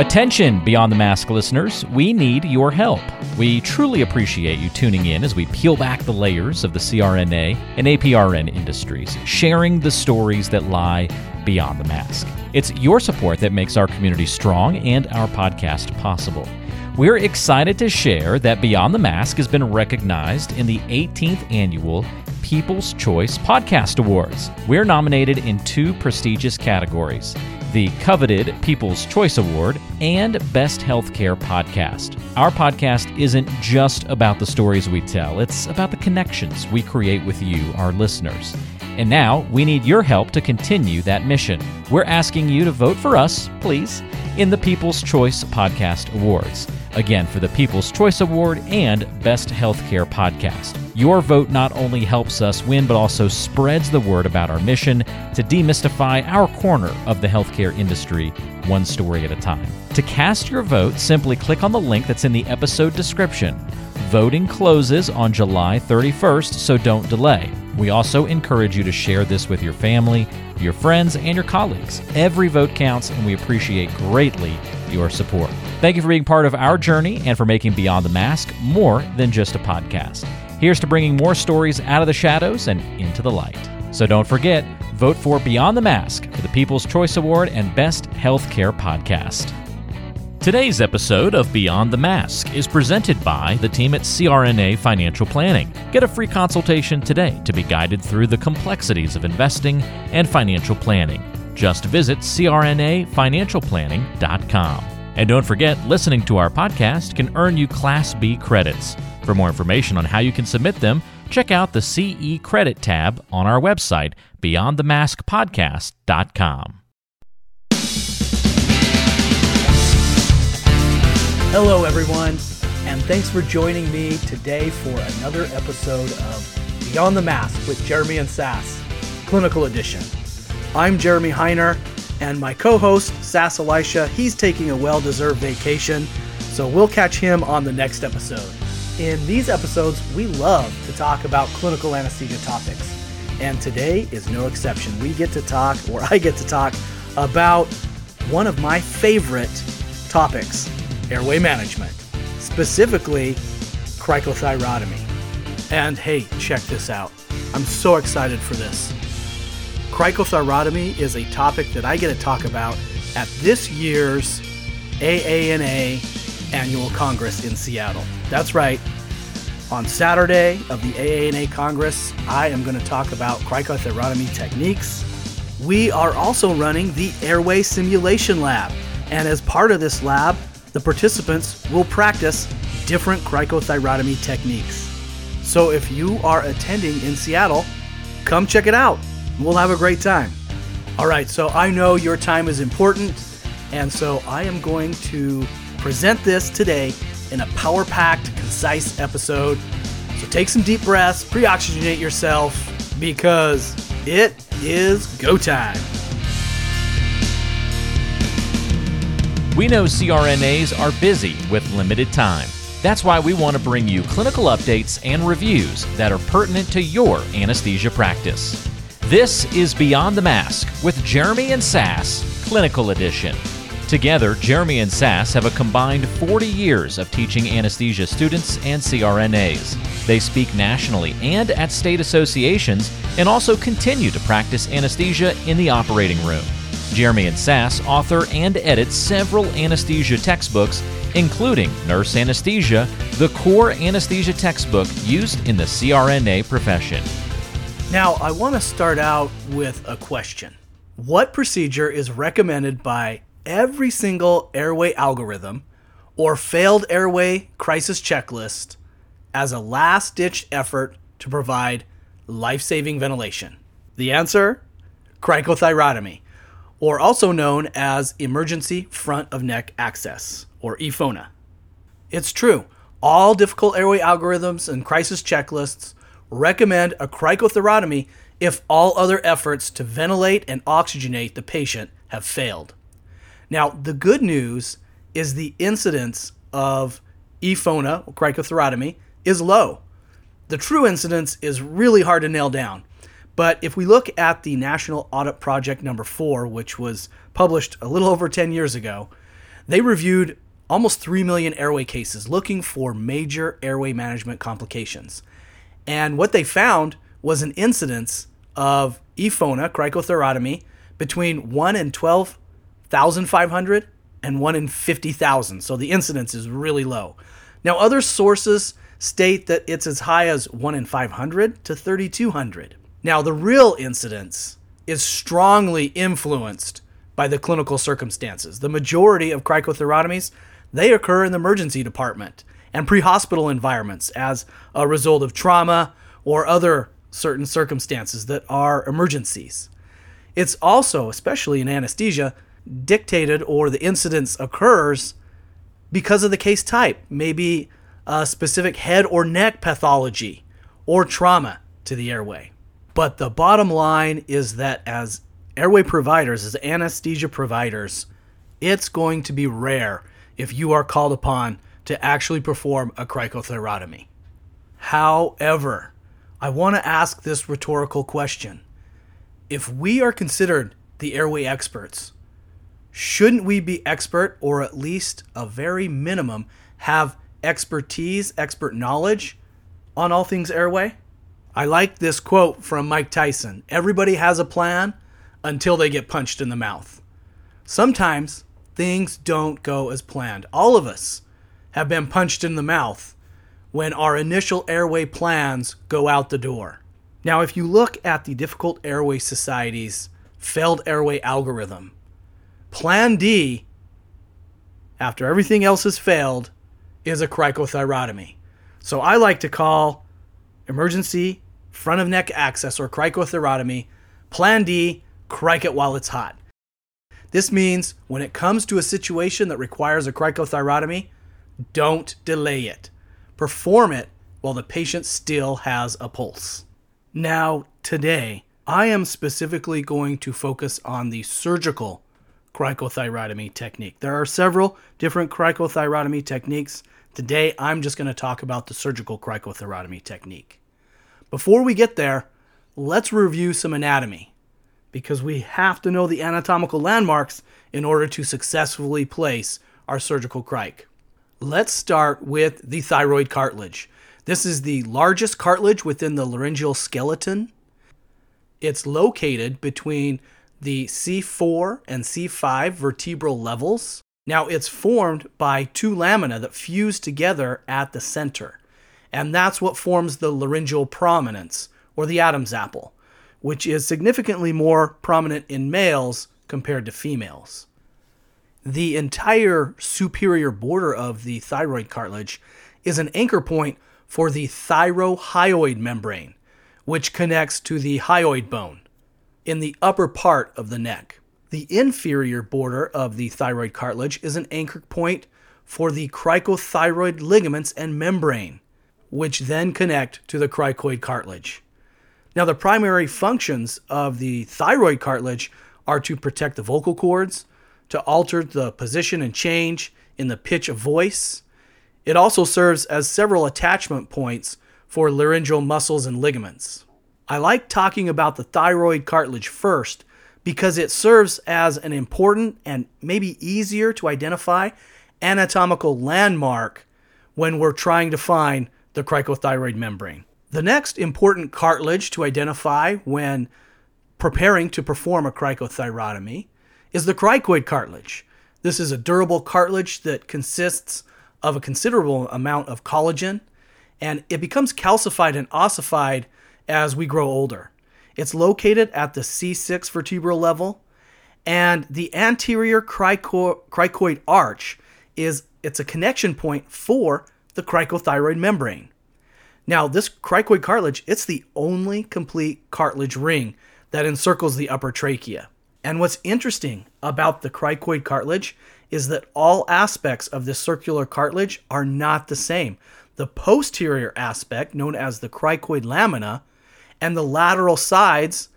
Attention, Beyond the Mask listeners, we need your help. We truly appreciate you tuning in as we peel back the layers of the CRNA and APRN industries, sharing the stories that lie beyond the mask. It's your support that makes our community strong and our podcast possible. We're excited to share that Beyond the Mask has been recognized in the 18th annual People's Choice Podcast Awards. We're nominated in two prestigious categories the coveted People's Choice Award and Best Healthcare Podcast. Our podcast isn't just about the stories we tell, it's about the connections we create with you, our listeners. And now we need your help to continue that mission. We're asking you to vote for us, please, in the People's Choice Podcast Awards. Again, for the People's Choice Award and Best Healthcare Podcast. Your vote not only helps us win, but also spreads the word about our mission to demystify our corner of the healthcare industry, one story at a time. To cast your vote, simply click on the link that's in the episode description. Voting closes on July 31st, so don't delay. We also encourage you to share this with your family, your friends, and your colleagues. Every vote counts, and we appreciate greatly your support. Thank you for being part of our journey and for making Beyond the Mask more than just a podcast. Here's to bringing more stories out of the shadows and into the light. So don't forget, vote for Beyond the Mask for the People's Choice Award and Best Healthcare Podcast. Today's episode of Beyond the Mask is presented by the team at CRNA Financial Planning. Get a free consultation today to be guided through the complexities of investing and financial planning. Just visit crnafinancialplanning.com. And don't forget, listening to our podcast can earn you Class B credits. For more information on how you can submit them, check out the CE Credit tab on our website, beyondthemaskpodcast.com. Hello, everyone, and thanks for joining me today for another episode of Beyond the Mask with Jeremy and Sass, Clinical Edition. I'm Jeremy Heiner, and my co host, Sass Elisha, he's taking a well deserved vacation, so we'll catch him on the next episode. In these episodes, we love to talk about clinical anesthesia topics, and today is no exception. We get to talk, or I get to talk, about one of my favorite topics airway management, specifically cricothyrotomy. And hey, check this out. I'm so excited for this. Cricothyrotomy is a topic that I get to talk about at this year's AANA Annual Congress in Seattle. That's right. On Saturday of the AANA Congress, I am going to talk about cricothyrotomy techniques. We are also running the Airway Simulation Lab, and as part of this lab, the participants will practice different cricothyrotomy techniques. So if you are attending in Seattle, come check it out. We'll have a great time. All right, so I know your time is important, and so I am going to present this today in a power packed, concise episode. So take some deep breaths, pre oxygenate yourself, because it is go time. We know CRNAs are busy with limited time. That's why we want to bring you clinical updates and reviews that are pertinent to your anesthesia practice. This is Beyond the Mask with Jeremy and Sass, Clinical Edition. Together, Jeremy and Sass have a combined 40 years of teaching anesthesia students and CRNAs. They speak nationally and at state associations and also continue to practice anesthesia in the operating room. Jeremy and Sass author and edit several anesthesia textbooks, including Nurse Anesthesia, the core anesthesia textbook used in the CRNA profession. Now, I want to start out with a question. What procedure is recommended by every single airway algorithm or failed airway crisis checklist as a last ditch effort to provide life saving ventilation? The answer cricothyrotomy or also known as emergency front of neck access, or EFONA. It's true, all difficult airway algorithms and crisis checklists recommend a cricothyrotomy if all other efforts to ventilate and oxygenate the patient have failed. Now, the good news is the incidence of EFONA, or cricothyrotomy, is low. The true incidence is really hard to nail down. But if we look at the National Audit Project number four, which was published a little over 10 years ago, They reviewed almost 3 million airway cases looking for major airway management complications. And what they found was an incidence of EFONA, cricothyrotomy, between 1 in 12,500 and 1 in 50,000. So the incidence is really low. Now, other sources state that it's as high as 1 in 500 to 3,200. Now, the real incidence is strongly influenced by the clinical circumstances. The majority of cricothyrotomies, they occur in the emergency department and pre-hospital environments as a result of trauma or other certain circumstances that are emergencies. It's also, especially in anesthesia, dictated or the incidence occurs because of the case type, maybe a specific head or neck pathology or trauma to the airway. But the bottom line is that as airway providers, as anesthesia providers, it's going to be rare if you are called upon to actually perform a cricothyrotomy. However, I want to ask this rhetorical question. If we are considered the airway experts, shouldn't we be expert or at least a very minimum have expertise, expert knowledge on all things airway? I like this quote from Mike Tyson Everybody has a plan until they get punched in the mouth. Sometimes things don't go as planned. All of us have been punched in the mouth when our initial airway plans go out the door. Now, if you look at the Difficult Airway Society's failed airway algorithm, Plan D, after everything else has failed, is a cricothyrotomy. So I like to call emergency front of neck access or cricothyrotomy Plan D, cric it while it's hot. This means when it comes to a situation that requires a cricothyrotomy, don't delay it. Perform it while the patient still has a pulse. Now, today, I am specifically going to focus on the surgical cricothyrotomy technique. There are several different cricothyrotomy techniques. Today, I'm just going to talk about the surgical cricothyrotomy technique. Before we get there, let's review some anatomy because we have to know the anatomical landmarks in order to successfully place our surgical cric. Let's start with the thyroid cartilage. This is the largest cartilage within the laryngeal skeleton. It's located between the C4 and C5 vertebral levels. Now, it's formed by two lamina that fuse together at the center. And that's what forms the laryngeal prominence, or the Adam's apple, which is significantly more prominent in males compared to females. The entire superior border of the thyroid cartilage is an anchor point for the thyrohyoid membrane, which connects to the hyoid bone in the upper part of the neck. The inferior border of the thyroid cartilage is an anchor point for the cricothyroid ligaments and membrane, which then connect to the cricoid cartilage. Now, the primary functions of the thyroid cartilage are to protect the vocal cords, to alter the position and change in the pitch of voice. It also serves as several attachment points for laryngeal muscles and ligaments. I like talking about the thyroid cartilage first because it serves as an important and maybe easier to identify anatomical landmark when we're trying to find the cricothyroid membrane. The next important cartilage to identify when preparing to perform a cricothyrotomy is the cricoid cartilage. This is a durable cartilage that consists of a considerable amount of collagen and it becomes calcified and ossified as we grow older. It's located at the C6 vertebral level, and the anterior crico- cricoid arch is it's a connection point for the cricothyroid membrane. Now, this cricoid cartilage, it's the only complete cartilage ring that encircles the upper trachea. And what's interesting about the cricoid cartilage is that all aspects of this circular cartilage are not the same. The posterior aspect, known as the cricoid lamina, and the lateral sides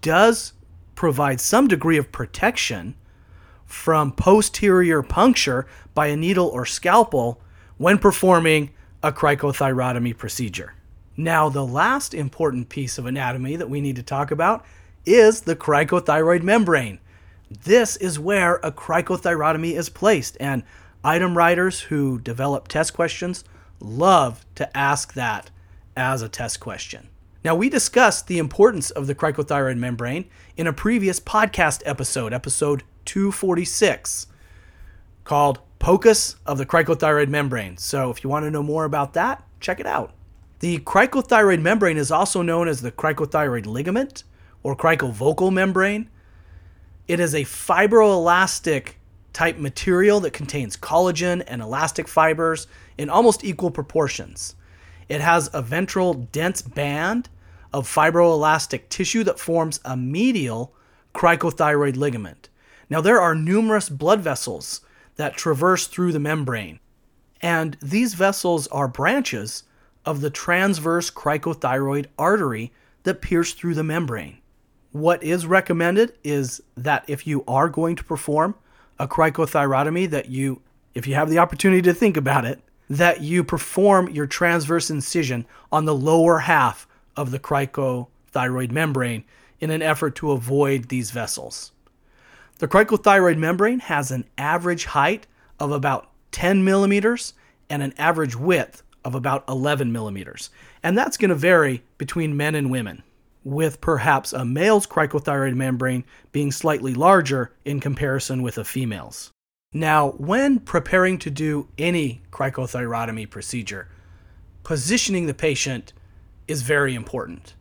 does provide some degree of protection from posterior puncture by a needle or scalpel when performing a cricothyrotomy procedure. Now, the last important piece of anatomy that we need to talk about is the cricothyroid membrane. This is where a cricothyrotomy is placed, and item writers who develop test questions love to ask that as a test question. Now, we discussed the importance of the cricothyroid membrane in a previous podcast episode, episode 246, called POCUS of the cricothyroid membrane. So, if you want to know more about that, check it out. The cricothyroid membrane is also known as the cricothyroid ligament or cricovocal membrane. It is a fibroelastic type material that contains collagen and elastic fibers in almost equal proportions. It has a ventral dense band of fibroelastic tissue that forms a medial cricothyroid ligament. Now, there are numerous blood vessels that traverse through the membrane, and these vessels are branches of the transverse cricothyroid artery that pierce through the membrane. What is recommended is that if you are going to perform a cricothyrotomy, that you, if you have the opportunity to think about it, that you perform your transverse incision on the lower half of the cricothyroid membrane in an effort to avoid these vessels. The cricothyroid membrane has an average height of about 10 millimeters and an average width of about 11 millimeters. And that's going to vary between men and women, with perhaps a male's cricothyroid membrane being slightly larger in comparison with a female's. Now, when preparing to do any cricothyrotomy procedure, positioning the patient is very important.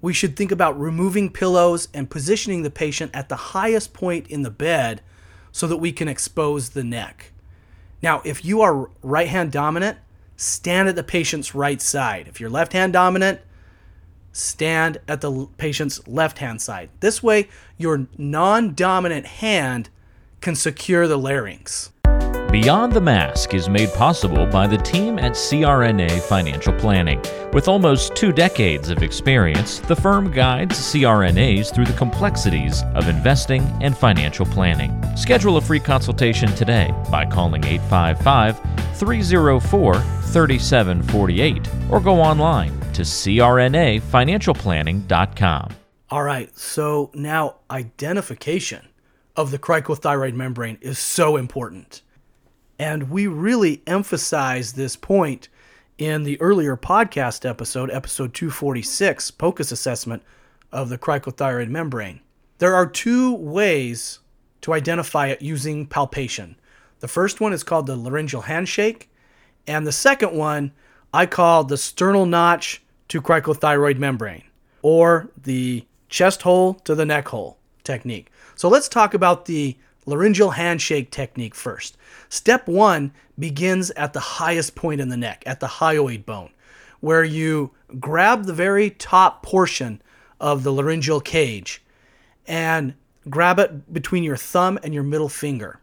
We should think about removing pillows and positioning the patient at the highest point in the bed so that we can expose the neck. Now, if you are right hand dominant, stand at the patient's right side. If you're left hand dominant, stand at the patient's left hand side. This way, your non dominant hand can secure the larynx. Beyond the Mask is made possible by the team at CRNA Financial Planning. With almost two decades of experience, the firm guides CRNAs through the complexities of investing and financial planning. Schedule a free consultation today by calling 855 304 3748 or go online to crnafinancialplanning.com. All right, so now identification of the cricothyroid membrane is so important. And we really emphasize this point in the earlier podcast episode, episode 246, POCUS assessment of the cricothyroid membrane. There are two ways to identify it using palpation. The first one is called the laryngeal handshake, and the second one I call the sternal notch to cricothyroid membrane, or the chest hole to the neck hole technique. So let's talk about the laryngeal handshake technique first. Step one begins at the highest point in the neck, at the hyoid bone, where you grab the very top portion of the laryngeal cage and grab it between your thumb and your middle finger.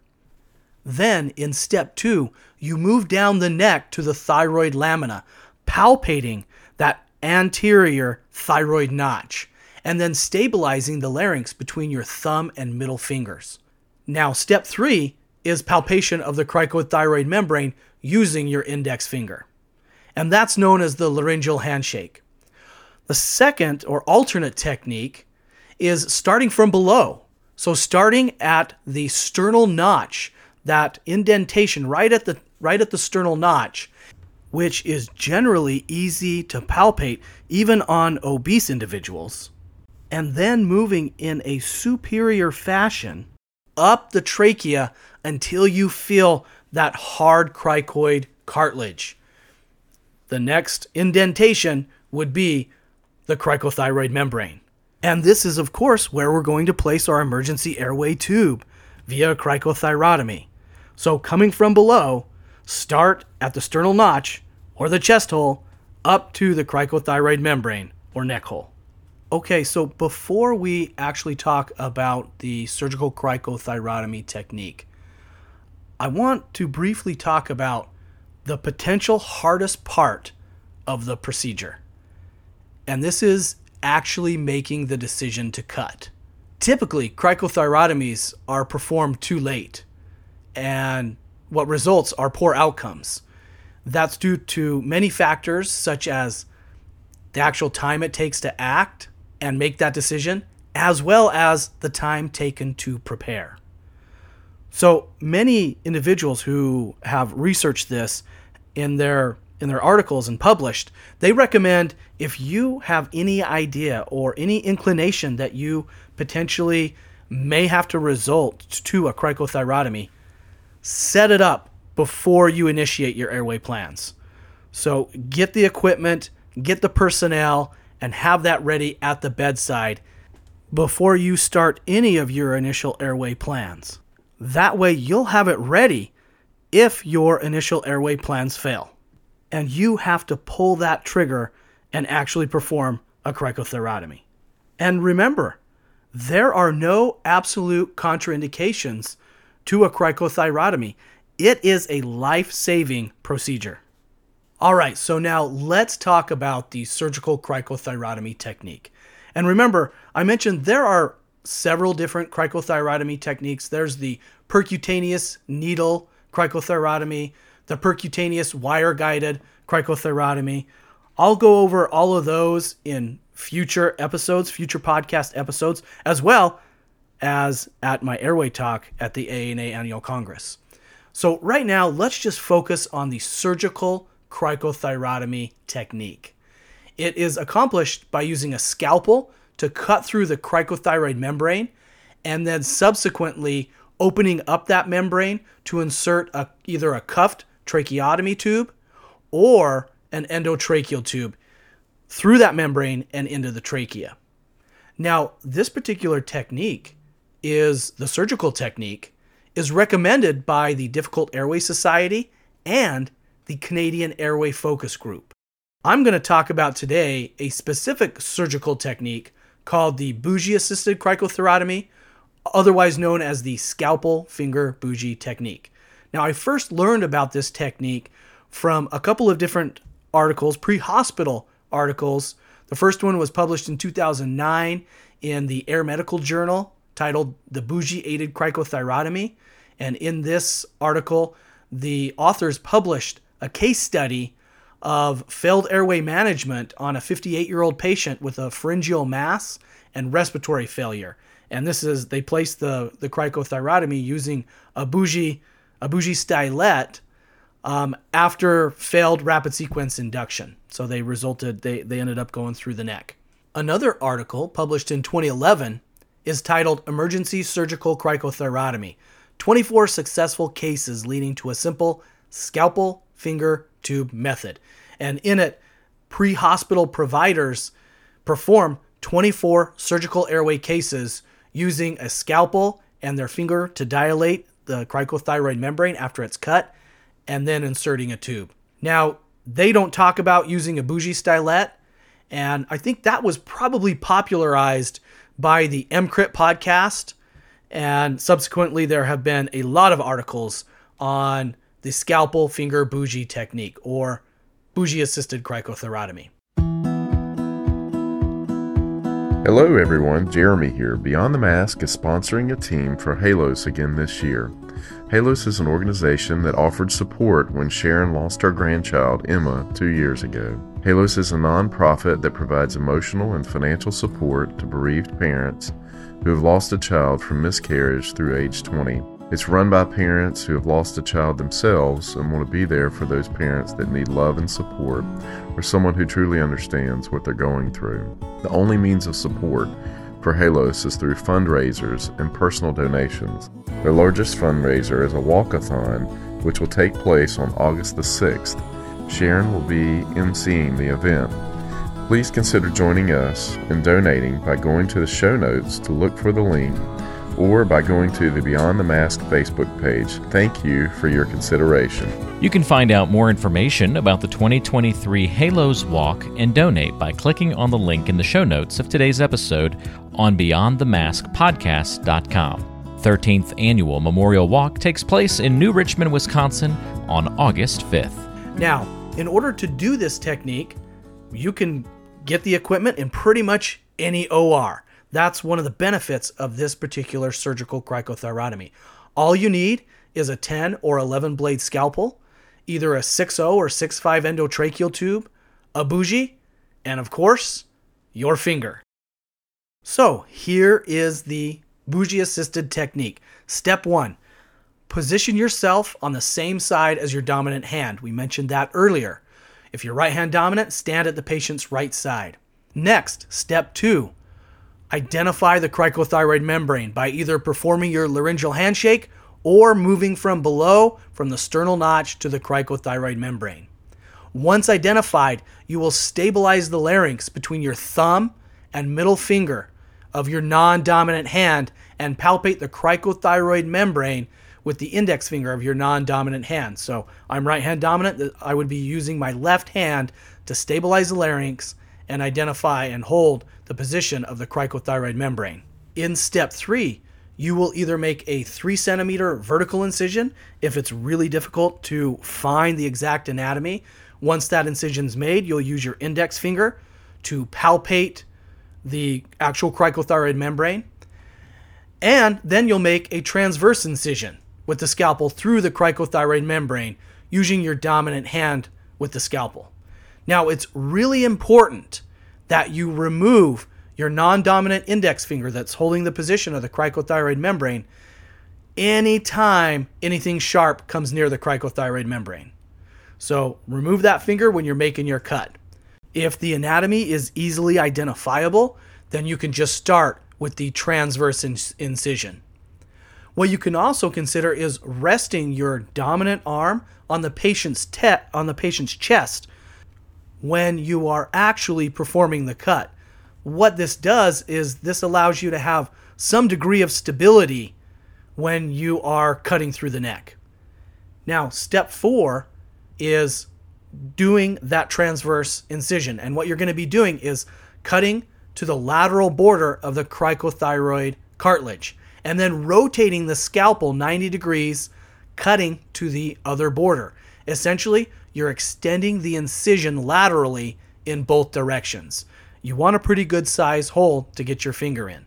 Then, in step two, you move down the neck to the thyroid lamina, palpating that anterior thyroid notch and then stabilizing the larynx between your thumb and middle fingers. Now, step three is palpation of the cricothyroid membrane using your index finger. And that's known as the laryngeal handshake. The second or alternate technique is starting from below. So starting at the sternal notch, that indentation right at the right at the sternal notch, which is generally easy to palpate even on obese individuals and then moving in a superior fashion up the trachea until you feel that hard cricoid cartilage. The next indentation would be the cricothyroid membrane. And this is, of course, where we're going to place our emergency airway tube via cricothyrotomy. So, coming from below, start at the sternal notch or the chest hole up to the cricothyroid membrane or neck hole. Okay, so before we actually talk about the surgical cricothyrotomy technique, I want to briefly talk about the potential hardest part of the procedure. And this is actually making the decision to cut. Typically, cricothyrotomies are performed too late, and what results are poor outcomes. That's due to many factors, such as the actual time it takes to act, and make that decision as well as the time taken to prepare. So many individuals who have researched this in their in their articles and published, they recommend if you have any idea or any inclination that you potentially may have to result to a cricothyrotomy, set it up before you initiate your airway plans. So get the equipment, get the personnel, and have that ready at the bedside before you start any of your initial airway plans. That way, you'll have it ready if your initial airway plans fail. And you have to pull that trigger and actually perform a cricothyrotomy. And remember, there are no absolute contraindications to a cricothyrotomy. It is a life saving procedure. All right, so now let's talk about the surgical cricothyrotomy technique. And remember, I mentioned there are several different cricothyrotomy techniques. There's the percutaneous needle cricothyrotomy, the percutaneous wire guided cricothyrotomy. I'll go over all of those in future episodes, future podcast episodes, as well as at my airway talk at the AANA Annual Congress. So, right now, let's just focus on the surgical cricothyrotomy technique. It is accomplished by using a scalpel to cut through the cricothyroid membrane and then subsequently opening up that membrane to insert a, either a cuffed tracheotomy tube or an endotracheal tube through that membrane and into the trachea. Now, this particular technique is the surgical technique is recommended by the Difficult Airway Society and the Canadian Airway Focus Group. I'm going to talk about today a specific surgical technique called the bougie assisted cricothyrotomy, otherwise known as the scalpel finger bougie technique. Now, I first learned about this technique from a couple of different articles, pre hospital articles. The first one was published in 2009 in the Air Medical Journal titled The Bougie Aided Cricothyrotomy. And in this article, the authors published a case study of failed airway management on a 58 year old patient with a pharyngeal mass and respiratory failure. And this is, they placed the, the cricothyrotomy using a bougie, a bougie stylet um, after failed rapid sequence induction. So they resulted, they, they ended up going through the neck. Another article published in 2011 is titled Emergency Surgical Cricothyrotomy 24 Successful Cases Leading to a Simple Scalpel Finger Tube Method. And in it, pre hospital providers perform 24 surgical airway cases using a scalpel and their finger to dilate the cricothyroid membrane after it's cut and then inserting a tube. Now, they don't talk about using a bougie stylet, and I think that was probably popularized by the EMCrit podcast. And subsequently, there have been a lot of articles on the scalpel finger bougie technique or bougie assisted cricothyrotomy. Hello, everyone. Jeremy here. Beyond the Mask is sponsoring a team for Halos again this year. Halos is an organization that offered support when Sharon lost her grandchild, Emma, two years ago. Halos is a nonprofit that provides emotional and financial support to bereaved parents who have lost a child from miscarriage through age 20. It's run by parents who have lost a child themselves and want to be there for those parents that need love and support, or someone who truly understands what they're going through. The only means of support for Halos is through fundraisers and personal donations. Their largest fundraiser is a walkathon, which will take place on August the 6th. Sharon will be emceeing the event. Please consider joining us and donating by going to the show notes to look for the link or by going to the Beyond the Mask Facebook page. Thank you for your consideration. You can find out more information about the 2023 Halos Walk and donate by clicking on the link in the show notes of today's episode on BeyondTheMaskPodcast.com. 13th Annual Memorial Walk takes place in New Richmond, Wisconsin on August 5th. Now, in order to do this technique, you can get the equipment in pretty much any OR. That's one of the benefits of this particular surgical cricothyrotomy. All you need is a 10 or 11 blade scalpel, either a 6.0 or 6.5 endotracheal tube, a bougie, and of course, your finger. So here is the bougie assisted technique. Step one position yourself on the same side as your dominant hand. We mentioned that earlier. If you're right hand dominant, stand at the patient's right side. Next, step two identify the cricothyroid membrane by either performing your laryngeal handshake or moving from below from the sternal notch to the cricothyroid membrane. Once identified, you will stabilize the larynx between your thumb and middle finger of your non dominant hand and palpate the cricothyroid membrane with the index finger of your non dominant hand. So I'm right hand dominant. I would be using my left hand to stabilize the larynx and identify and hold the position of the cricothyroid membrane. In step three, you will either make a three centimeter vertical incision if it's really difficult to find the exact anatomy. Once that incision's made, you'll use your index finger to palpate the actual cricothyroid membrane. And then you'll make a transverse incision with the scalpel through the cricothyroid membrane using your dominant hand with the scalpel. Now, it's really important that you remove your non dominant index finger that's holding the position of the cricothyroid membrane anytime anything sharp comes near the cricothyroid membrane. So, remove that finger when you're making your cut. If the anatomy is easily identifiable, then you can just start with the transverse incision. What you can also consider is resting your dominant arm on the patient's te- on the patient's chest when you are actually performing the cut. What this does is this allows you to have some degree of stability when you are cutting through the neck. Now, step 4 is doing that transverse incision. And what you're going to be doing is cutting to the lateral border of the cricothyroid cartilage and then rotating the scalpel 90 degrees, cutting to the other border. Essentially, you're extending the incision laterally in both directions. You want a pretty good size hole to get your finger in.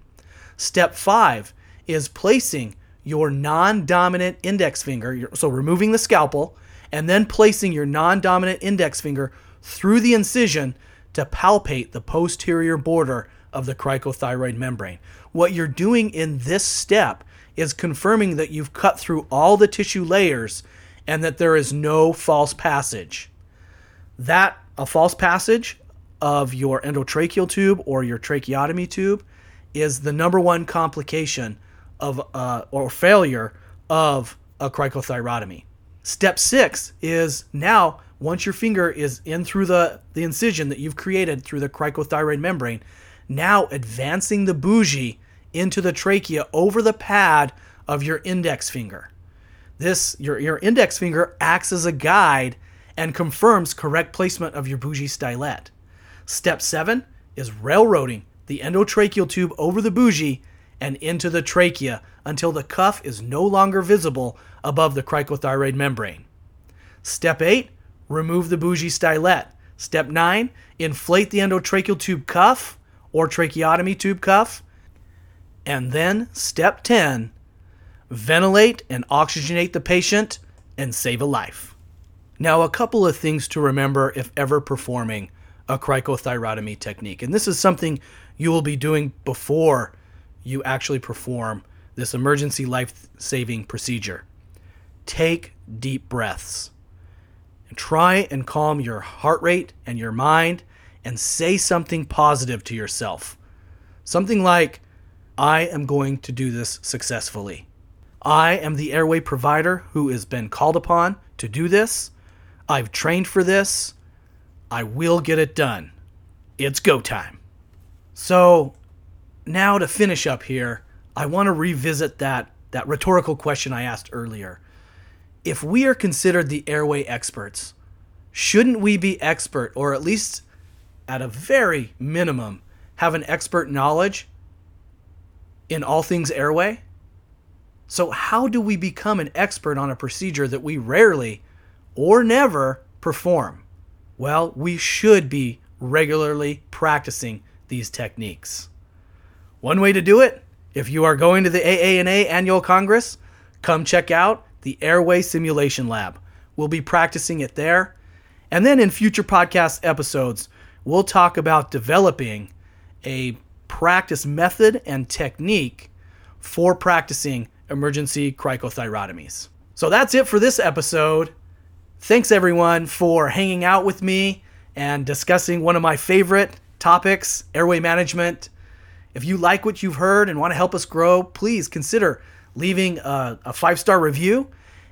Step five is placing your non dominant index finger, so removing the scalpel, and then placing your non dominant index finger through the incision to palpate the posterior border of the cricothyroid membrane. What you're doing in this step is confirming that you've cut through all the tissue layers and that there is no false passage. That a false passage of your endotracheal tube or your tracheotomy tube is the number one complication of uh, or failure of a cricothyrotomy. Step six is now once your finger is in through the, the incision that you've created through the cricothyroid membrane, now advancing the bougie into the trachea over the pad of your index finger. This your your index finger acts as a guide and confirms correct placement of your bougie stylet. Step 7 is railroading the endotracheal tube over the bougie and into the trachea until the cuff is no longer visible above the cricothyroid membrane. Step 8, remove the bougie stylet. Step 9, inflate the endotracheal tube cuff or tracheotomy tube cuff. And then step 10, ventilate and oxygenate the patient, and save a life. Now, a couple of things to remember if ever performing a cricothyrotomy technique. And this is something you will be doing before you actually perform this emergency life saving procedure. Take deep breaths and try and calm your heart rate and your mind and say something positive to yourself. Something like, I am going to do this successfully. I am the airway provider who has been called upon to do this. I've trained for this. I will get it done. It's go time. So, now to finish up here, I want to revisit that, that rhetorical question I asked earlier. If we are considered the airway experts, shouldn't we be expert, or at least at a very minimum, have an expert knowledge in all things airway? So, how do we become an expert on a procedure that we rarely or never perform? Well, we should be regularly practicing these techniques. One way to do it, if you are going to the AANA annual congress, come check out the Airway Simulation Lab. We'll be practicing it there. And then in future podcast episodes, we'll talk about developing a practice method and technique for practicing emergency cricothyrotomies. So that's it for this episode. Thanks everyone for hanging out with me and discussing one of my favorite topics, airway management. If you like what you've heard and want to help us grow, please consider leaving a, a five star review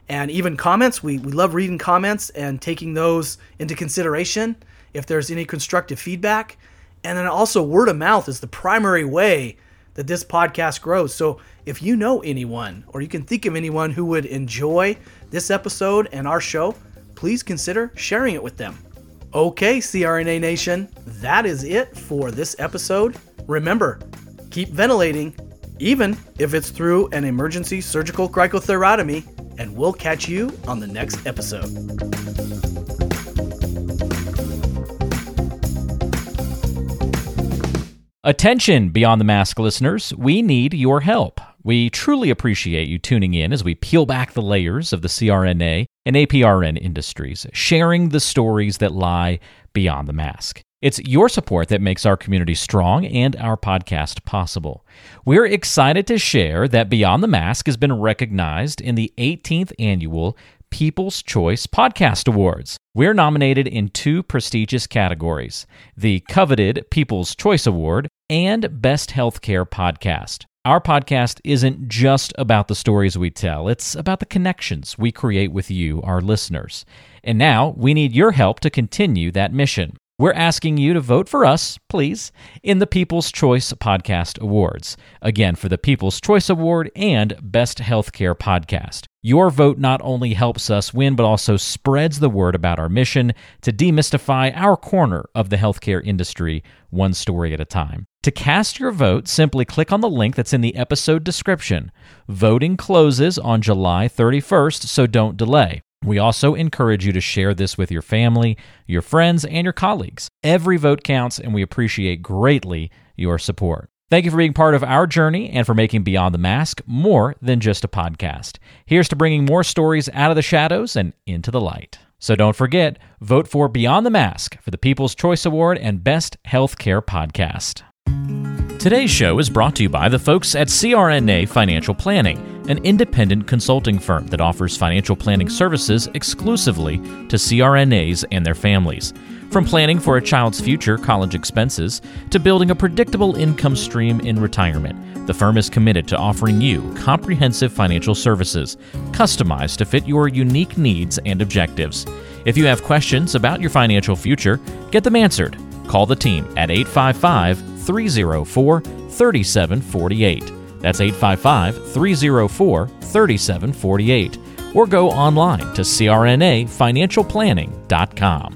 and even comments. We, we love reading comments and taking those into consideration if there's any constructive feedback. And then also, word of mouth is the primary way that this podcast grows. So if you know anyone or you can think of anyone who would enjoy this episode and our show, please consider sharing it with them. Okay, CRNA Nation, that is it for this episode. Remember, keep ventilating, even if it's through an emergency surgical cricothyrotomy, and we'll catch you on the next episode. Attention, Beyond the Mask listeners, we need your help. We truly appreciate you tuning in as we peel back the layers of the CRNA and APRN industries, sharing the stories that lie beyond the mask. It's your support that makes our community strong and our podcast possible. We're excited to share that Beyond the Mask has been recognized in the 18th annual People's Choice Podcast Awards. We're nominated in two prestigious categories the coveted People's Choice Award and Best Healthcare Podcast. Our podcast isn't just about the stories we tell, it's about the connections we create with you, our listeners. And now we need your help to continue that mission. We're asking you to vote for us, please, in the People's Choice Podcast Awards. Again, for the People's Choice Award and Best Healthcare Podcast. Your vote not only helps us win, but also spreads the word about our mission to demystify our corner of the healthcare industry, one story at a time. To cast your vote, simply click on the link that's in the episode description. Voting closes on July 31st, so don't delay. We also encourage you to share this with your family, your friends, and your colleagues. Every vote counts, and we appreciate greatly your support. Thank you for being part of our journey and for making Beyond the Mask more than just a podcast. Here's to bringing more stories out of the shadows and into the light. So don't forget, vote for Beyond the Mask for the People's Choice Award and Best Healthcare Podcast. Today's show is brought to you by the folks at CRNA Financial Planning, an independent consulting firm that offers financial planning services exclusively to CRNAs and their families. From planning for a child's future college expenses to building a predictable income stream in retirement, the firm is committed to offering you comprehensive financial services customized to fit your unique needs and objectives. If you have questions about your financial future, get them answered. Call the team at 855 304 3748. That's 855 304 3748. Or go online to crnafinancialplanning.com.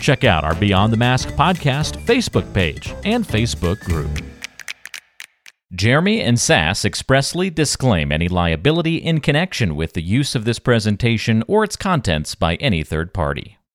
Check out our Beyond the Mask podcast Facebook page and Facebook group. Jeremy and Sass expressly disclaim any liability in connection with the use of this presentation or its contents by any third party.